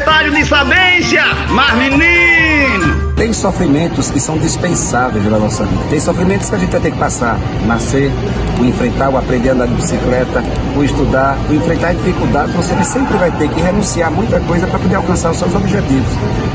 secretário de sabência, mas sofrimentos que são dispensáveis na nossa vida. Tem sofrimentos que a gente vai ter que passar. Nascer, o enfrentar, o aprender a andar de bicicleta, o estudar, o enfrentar dificuldades. Você sempre vai ter que renunciar a muita coisa para poder alcançar os seus objetivos.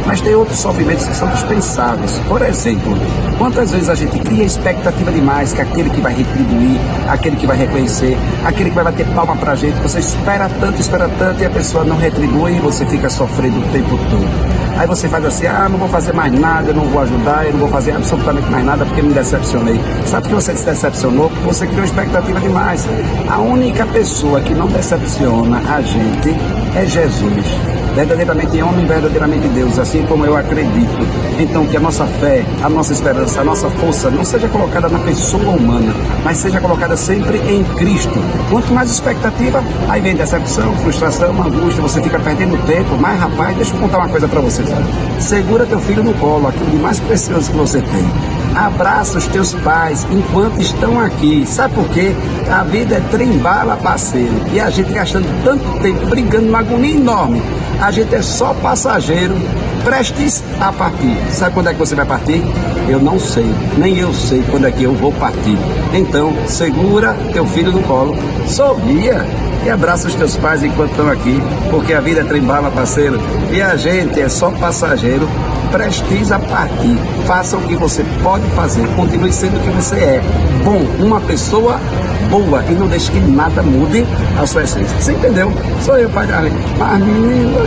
Mas tem outros sofrimentos que são dispensáveis. Por exemplo, quantas vezes a gente cria expectativa demais que aquele que vai retribuir, aquele que vai reconhecer, aquele que vai bater palma pra gente, você espera tanto, espera tanto e a pessoa não retribui e você fica sofrendo o tempo todo. Aí você faz assim, ah, não vou fazer mais nada, não vou ajudar, eu não vou fazer absolutamente mais nada porque me decepcionei. Sabe que você se decepcionou? Porque você criou expectativa demais. A única pessoa que não decepciona a gente é Jesus verdadeiramente homem, verdadeiramente Deus, assim como eu acredito. Então, que a nossa fé, a nossa esperança, a nossa força não seja colocada na pessoa humana, mas seja colocada sempre em Cristo. Quanto mais expectativa, aí vem decepção, frustração, angústia, você fica perdendo tempo. Mas, rapaz, deixa eu contar uma coisa para vocês. Segura teu filho no colo, aquilo de mais precioso que você tem. Abraça os teus pais enquanto estão aqui. Sabe por quê? A vida é trem-bala, parceiro. E a gente gastando tanto tempo brigando uma agonia enorme a gente é só passageiro, prestes a partir. Sabe quando é que você vai partir? Eu não sei, nem eu sei quando é que eu vou partir. Então, segura teu filho no colo, sorria e abraça os teus pais enquanto estão aqui, porque a vida é trembala, parceiro, e a gente é só passageiro, prestes a partir. Faça o que você pode fazer, continue sendo o que você é. Bom, uma pessoa boa e não deixe que nada mude a sua essência. Você entendeu? Sou eu, Pagarli. Mas, menino,